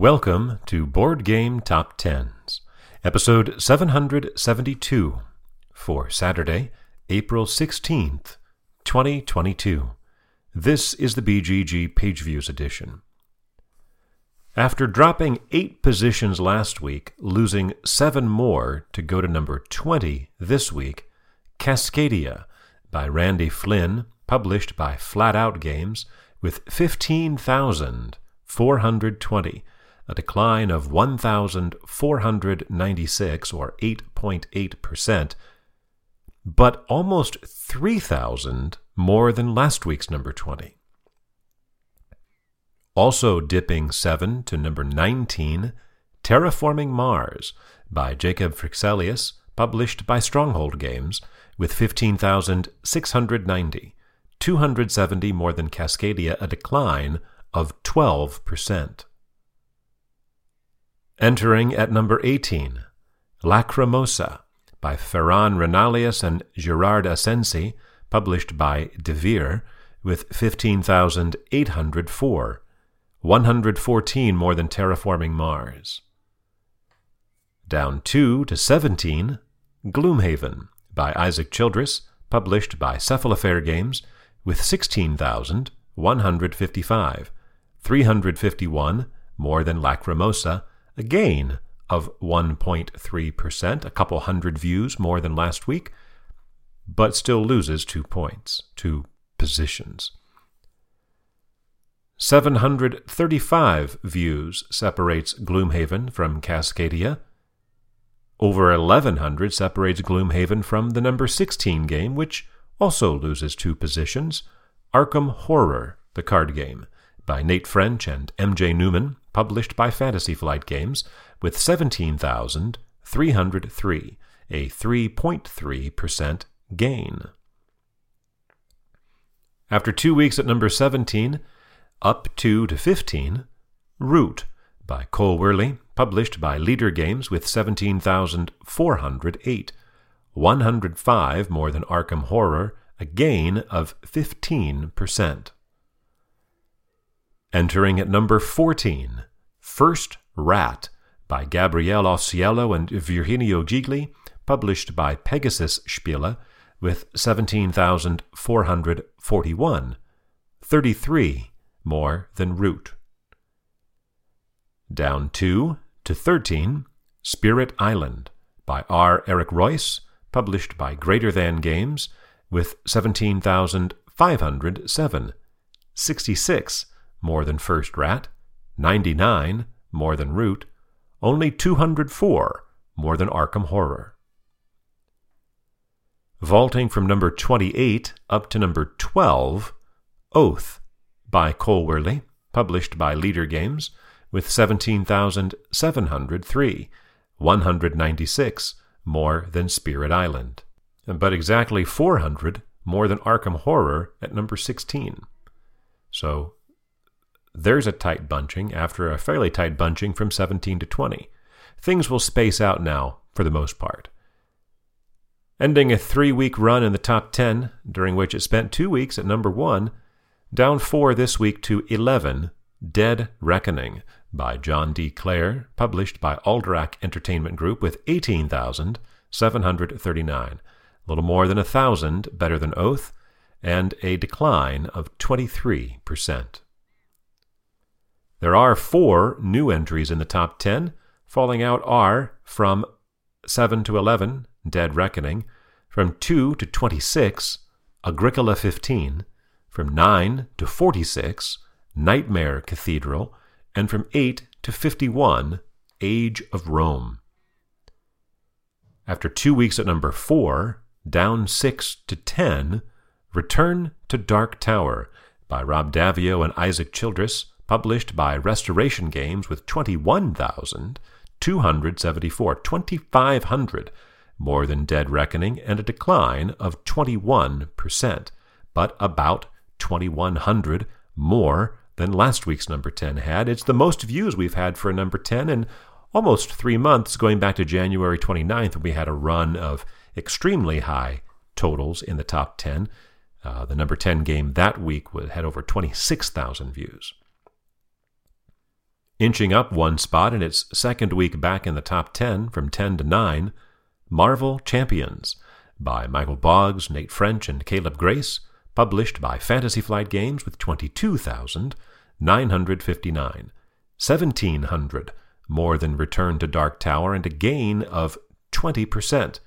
Welcome to Board Game Top Tens, episode 772 for Saturday, April 16th, 2022. This is the BGG Page Views edition. After dropping eight positions last week, losing seven more to go to number 20 this week, Cascadia by Randy Flynn, published by Flat Out Games, with 15,420, a decline of 1,496 or 8.8%, but almost 3,000 more than last week's number 20. Also dipping 7 to number 19, Terraforming Mars by Jacob Fryxelius, published by Stronghold Games, with 15,690, 270 more than Cascadia, a decline of 12%. Entering at number 18, Lacrimosa by Ferran Renalias and Gerard Ascensi, published by Devir, with 15,804, 114 more than Terraforming Mars. Down 2 to 17, Gloomhaven by Isaac Childress, published by Cephalofair Games, with 16,155, 351 more than Lacrimosa, a gain of 1.3%, a couple hundred views more than last week, but still loses two points, two positions. 735 views separates Gloomhaven from Cascadia. Over 1100 separates Gloomhaven from the number 16 game, which also loses two positions Arkham Horror, the card game, by Nate French and MJ Newman, published by Fantasy Flight Games, with 17,303, a 3.3% gain. After two weeks at number 17, up 2 to 15, Root by Cole Wehrle, published by Leder Games with 17,408, 105 more than Arkham Horror, a gain of 15%. Entering at number 14, First Rat by Gabriele Ausiello and Virginio Gigli, published by Pegasus Spiele, with 17,441, 33 more than root. Down 2 to 13, Spirit Island by R. Eric Reuss, published by Greater Than Games, with 17,507, 66 more than First Rat, 99 more than Root, only 204 more than Arkham Horror. Vaulting from number 28 up to number 12, Oath by Cole Wehrle, published by Leder Games, with 17,703, 196 more than Spirit Island, but exactly 400 more than Arkham Horror at number 16. So there's a tight bunching after a fairly tight bunching from 17 to 20. Things will space out now for the most part. Ending a three week run in the top 10, during which it spent two weeks at number 1, down four this week to 11, Dead Reckoning by John D. Clair, published by Alderac Entertainment Group with 18,739. A little more than a thousand better than Oath, and a decline of 23%. There are four new entries in the top 10. Falling out are from 7 to 11, Dead Reckoning, from 2 to 26, Agricola 15, from 9 to 46, Nightmare Cathedral, and from 8 to 51, Age of Rome. After two weeks at number 4, down 6 to 10, Return to Dark Tower by Rob Daviau and Isaac Childress, published by Restoration Games with 21,274, 2,500 more than Dead Reckoning, and a decline of 21%, but about 2,100 more than last week's number 10 had. It's the most views we've had for a number 10 in almost three months, going back to January 29th, when we had a run of extremely high totals in the top 10. Uh, the number 10 game that week had over 26,000 views. Inching up one spot in its second week back in the top 10 from 10 to 9, Marvel Champions by Michael Boggs, Nate French, and Caleb Grace, published by Fantasy Flight Games with 22,959. 1,700 more than Return to Dark Tower and a gain of 20%.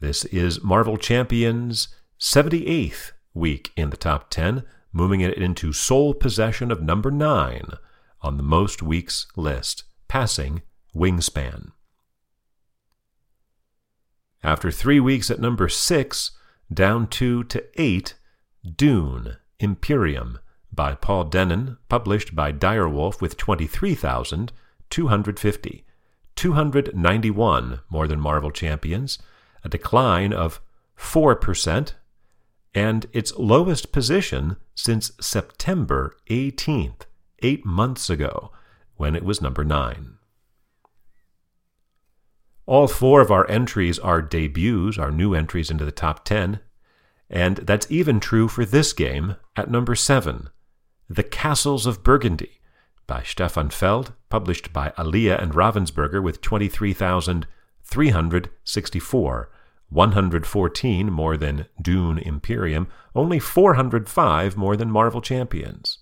This is Marvel Champions' 78th week in the top 10, moving it into sole possession of number 9 on the most weeks list, passing Wingspan. After three weeks at number 6, down two to 8, Dune Imperium by Paul Dennen, published by Direwolf with 23,250. 291 more than Marvel Champions, a decline of 4%, and its lowest position since September 18th, eight months ago, when it was number 9. All four of our entries are debuts, our new entries into the top 10, and that's even true for this game at number 7, The Castles of Burgundy by Stefan Feld, published by Alea and Ravensburger with 23,364, 114 more than Dune Imperium, only 405 more than Marvel Champions.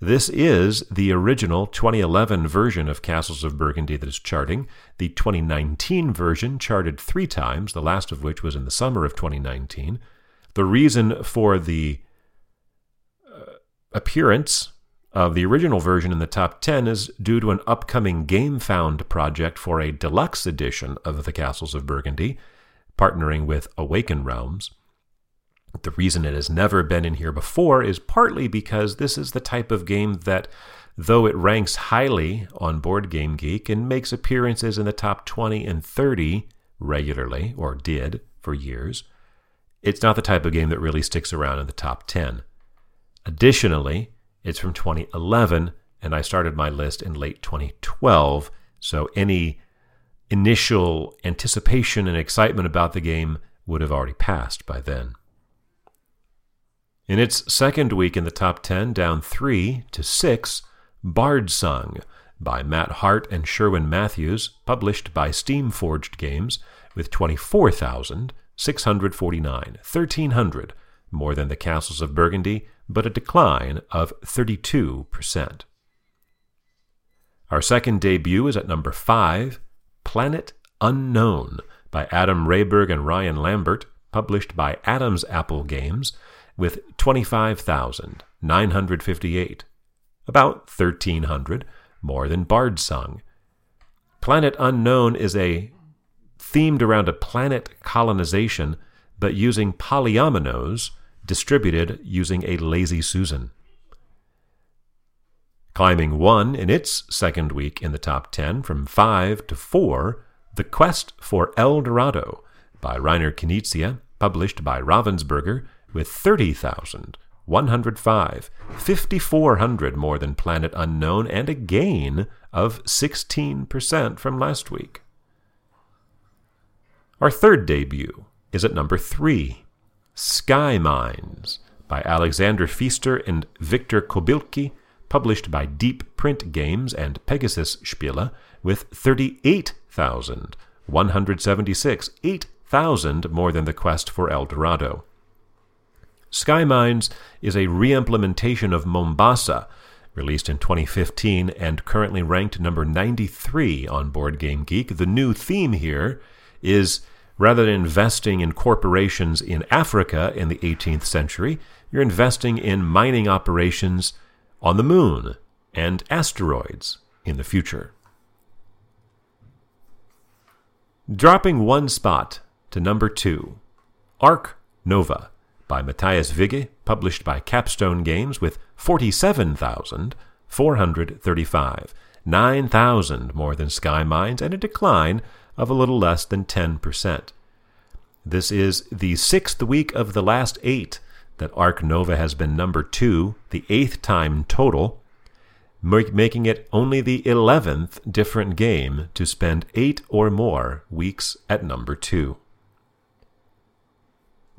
This is the original 2011 version of Castles of Burgundy that is charting. The 2019 version charted three times, the last of which was in the summer of 2019. The reason for the uh, appearance of the original version in the top 10 is due to an upcoming GameFound project for a deluxe edition of the Castles of Burgundy, partnering with Awaken Realms. The reason it has never been in here before is partly because this is the type of game that, though it ranks highly on Board Game Geek and makes appearances in the top 20 and 30 regularly, or did for years, it's not the type of game that really sticks around in the top 10. Additionally, it's from 2011, and I started my list in late 2012, so any initial anticipation and excitement about the game would have already passed by then. In its second week in the top 10, down 3 to 6, Bard Sung by Matt Hart and Sherwin Matthews, published by Steamforged Games, with 24,649, 1,300 more than the Castles of Burgundy, but a decline of 32%. Our second debut is at number 5, Planet Unknown by Adam Rehberg and Ryan Lambert, published by Adam's Apple Games, with 25,958, about 1,300 more than Bard Sung. Planet Unknown is a themed around a planet colonization, but using polyominoes distributed using a lazy Susan. Climbing one in its second week in the top 10 from 5 to 4, The Quest for El Dorado by Reiner Knizia, published by Ravensburger, with 30,105, 5,400 more than Planet Unknown, and a gain of 16% from last week. Our third debut is at number 3, Sky Mines by Alexander Pfister and Viktor Kobilke, published by Deep Print Games and Pegasus Spiele, with 38,176, 8,000 more than the quest for El Dorado. Sky Mines is a re-implementation of Mombasa, released in 2015 and currently ranked number 93 on Board Game Geek. The new theme here is rather than investing in corporations in Africa in the 18th century, you're investing in mining operations on the moon and asteroids in the future. Dropping one spot to number two, Ark Nova by Mathias Wigge, published by Capstone Games with 47,435, 9,000 more than Sky Mines, and a decline of a little less than 10%. This is the sixth week of the last eight that Ark Nova has been number two, the eighth time total, making it only the 11th different game to spend eight or more weeks at number two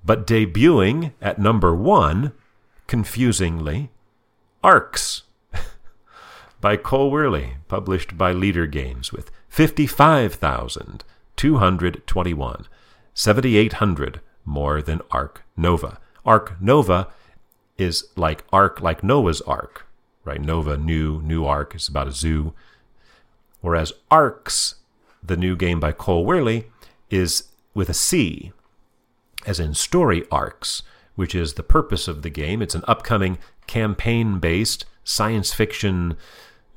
but debuting at number one, confusingly, Arcs by Cole Wehrle, published by Leder Games, with 55,221, 7,800 more than Ark Nova. Ark Nova is like Ark, like Noah's Ark, right? Nova, new, new Ark is about a zoo. Whereas Arcs, the new game by Cole Wehrle, is with a C, as in story arcs, which is the purpose of the game. It's an upcoming campaign based science fiction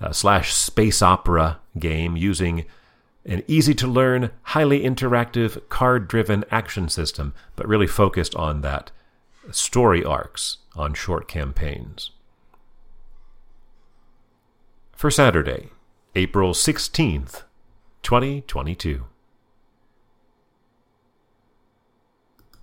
uh, slash space opera game using an easy to learn, highly interactive, card driven action system, but really focused on that story arcs on short campaigns. For Saturday, April 16th, 2022.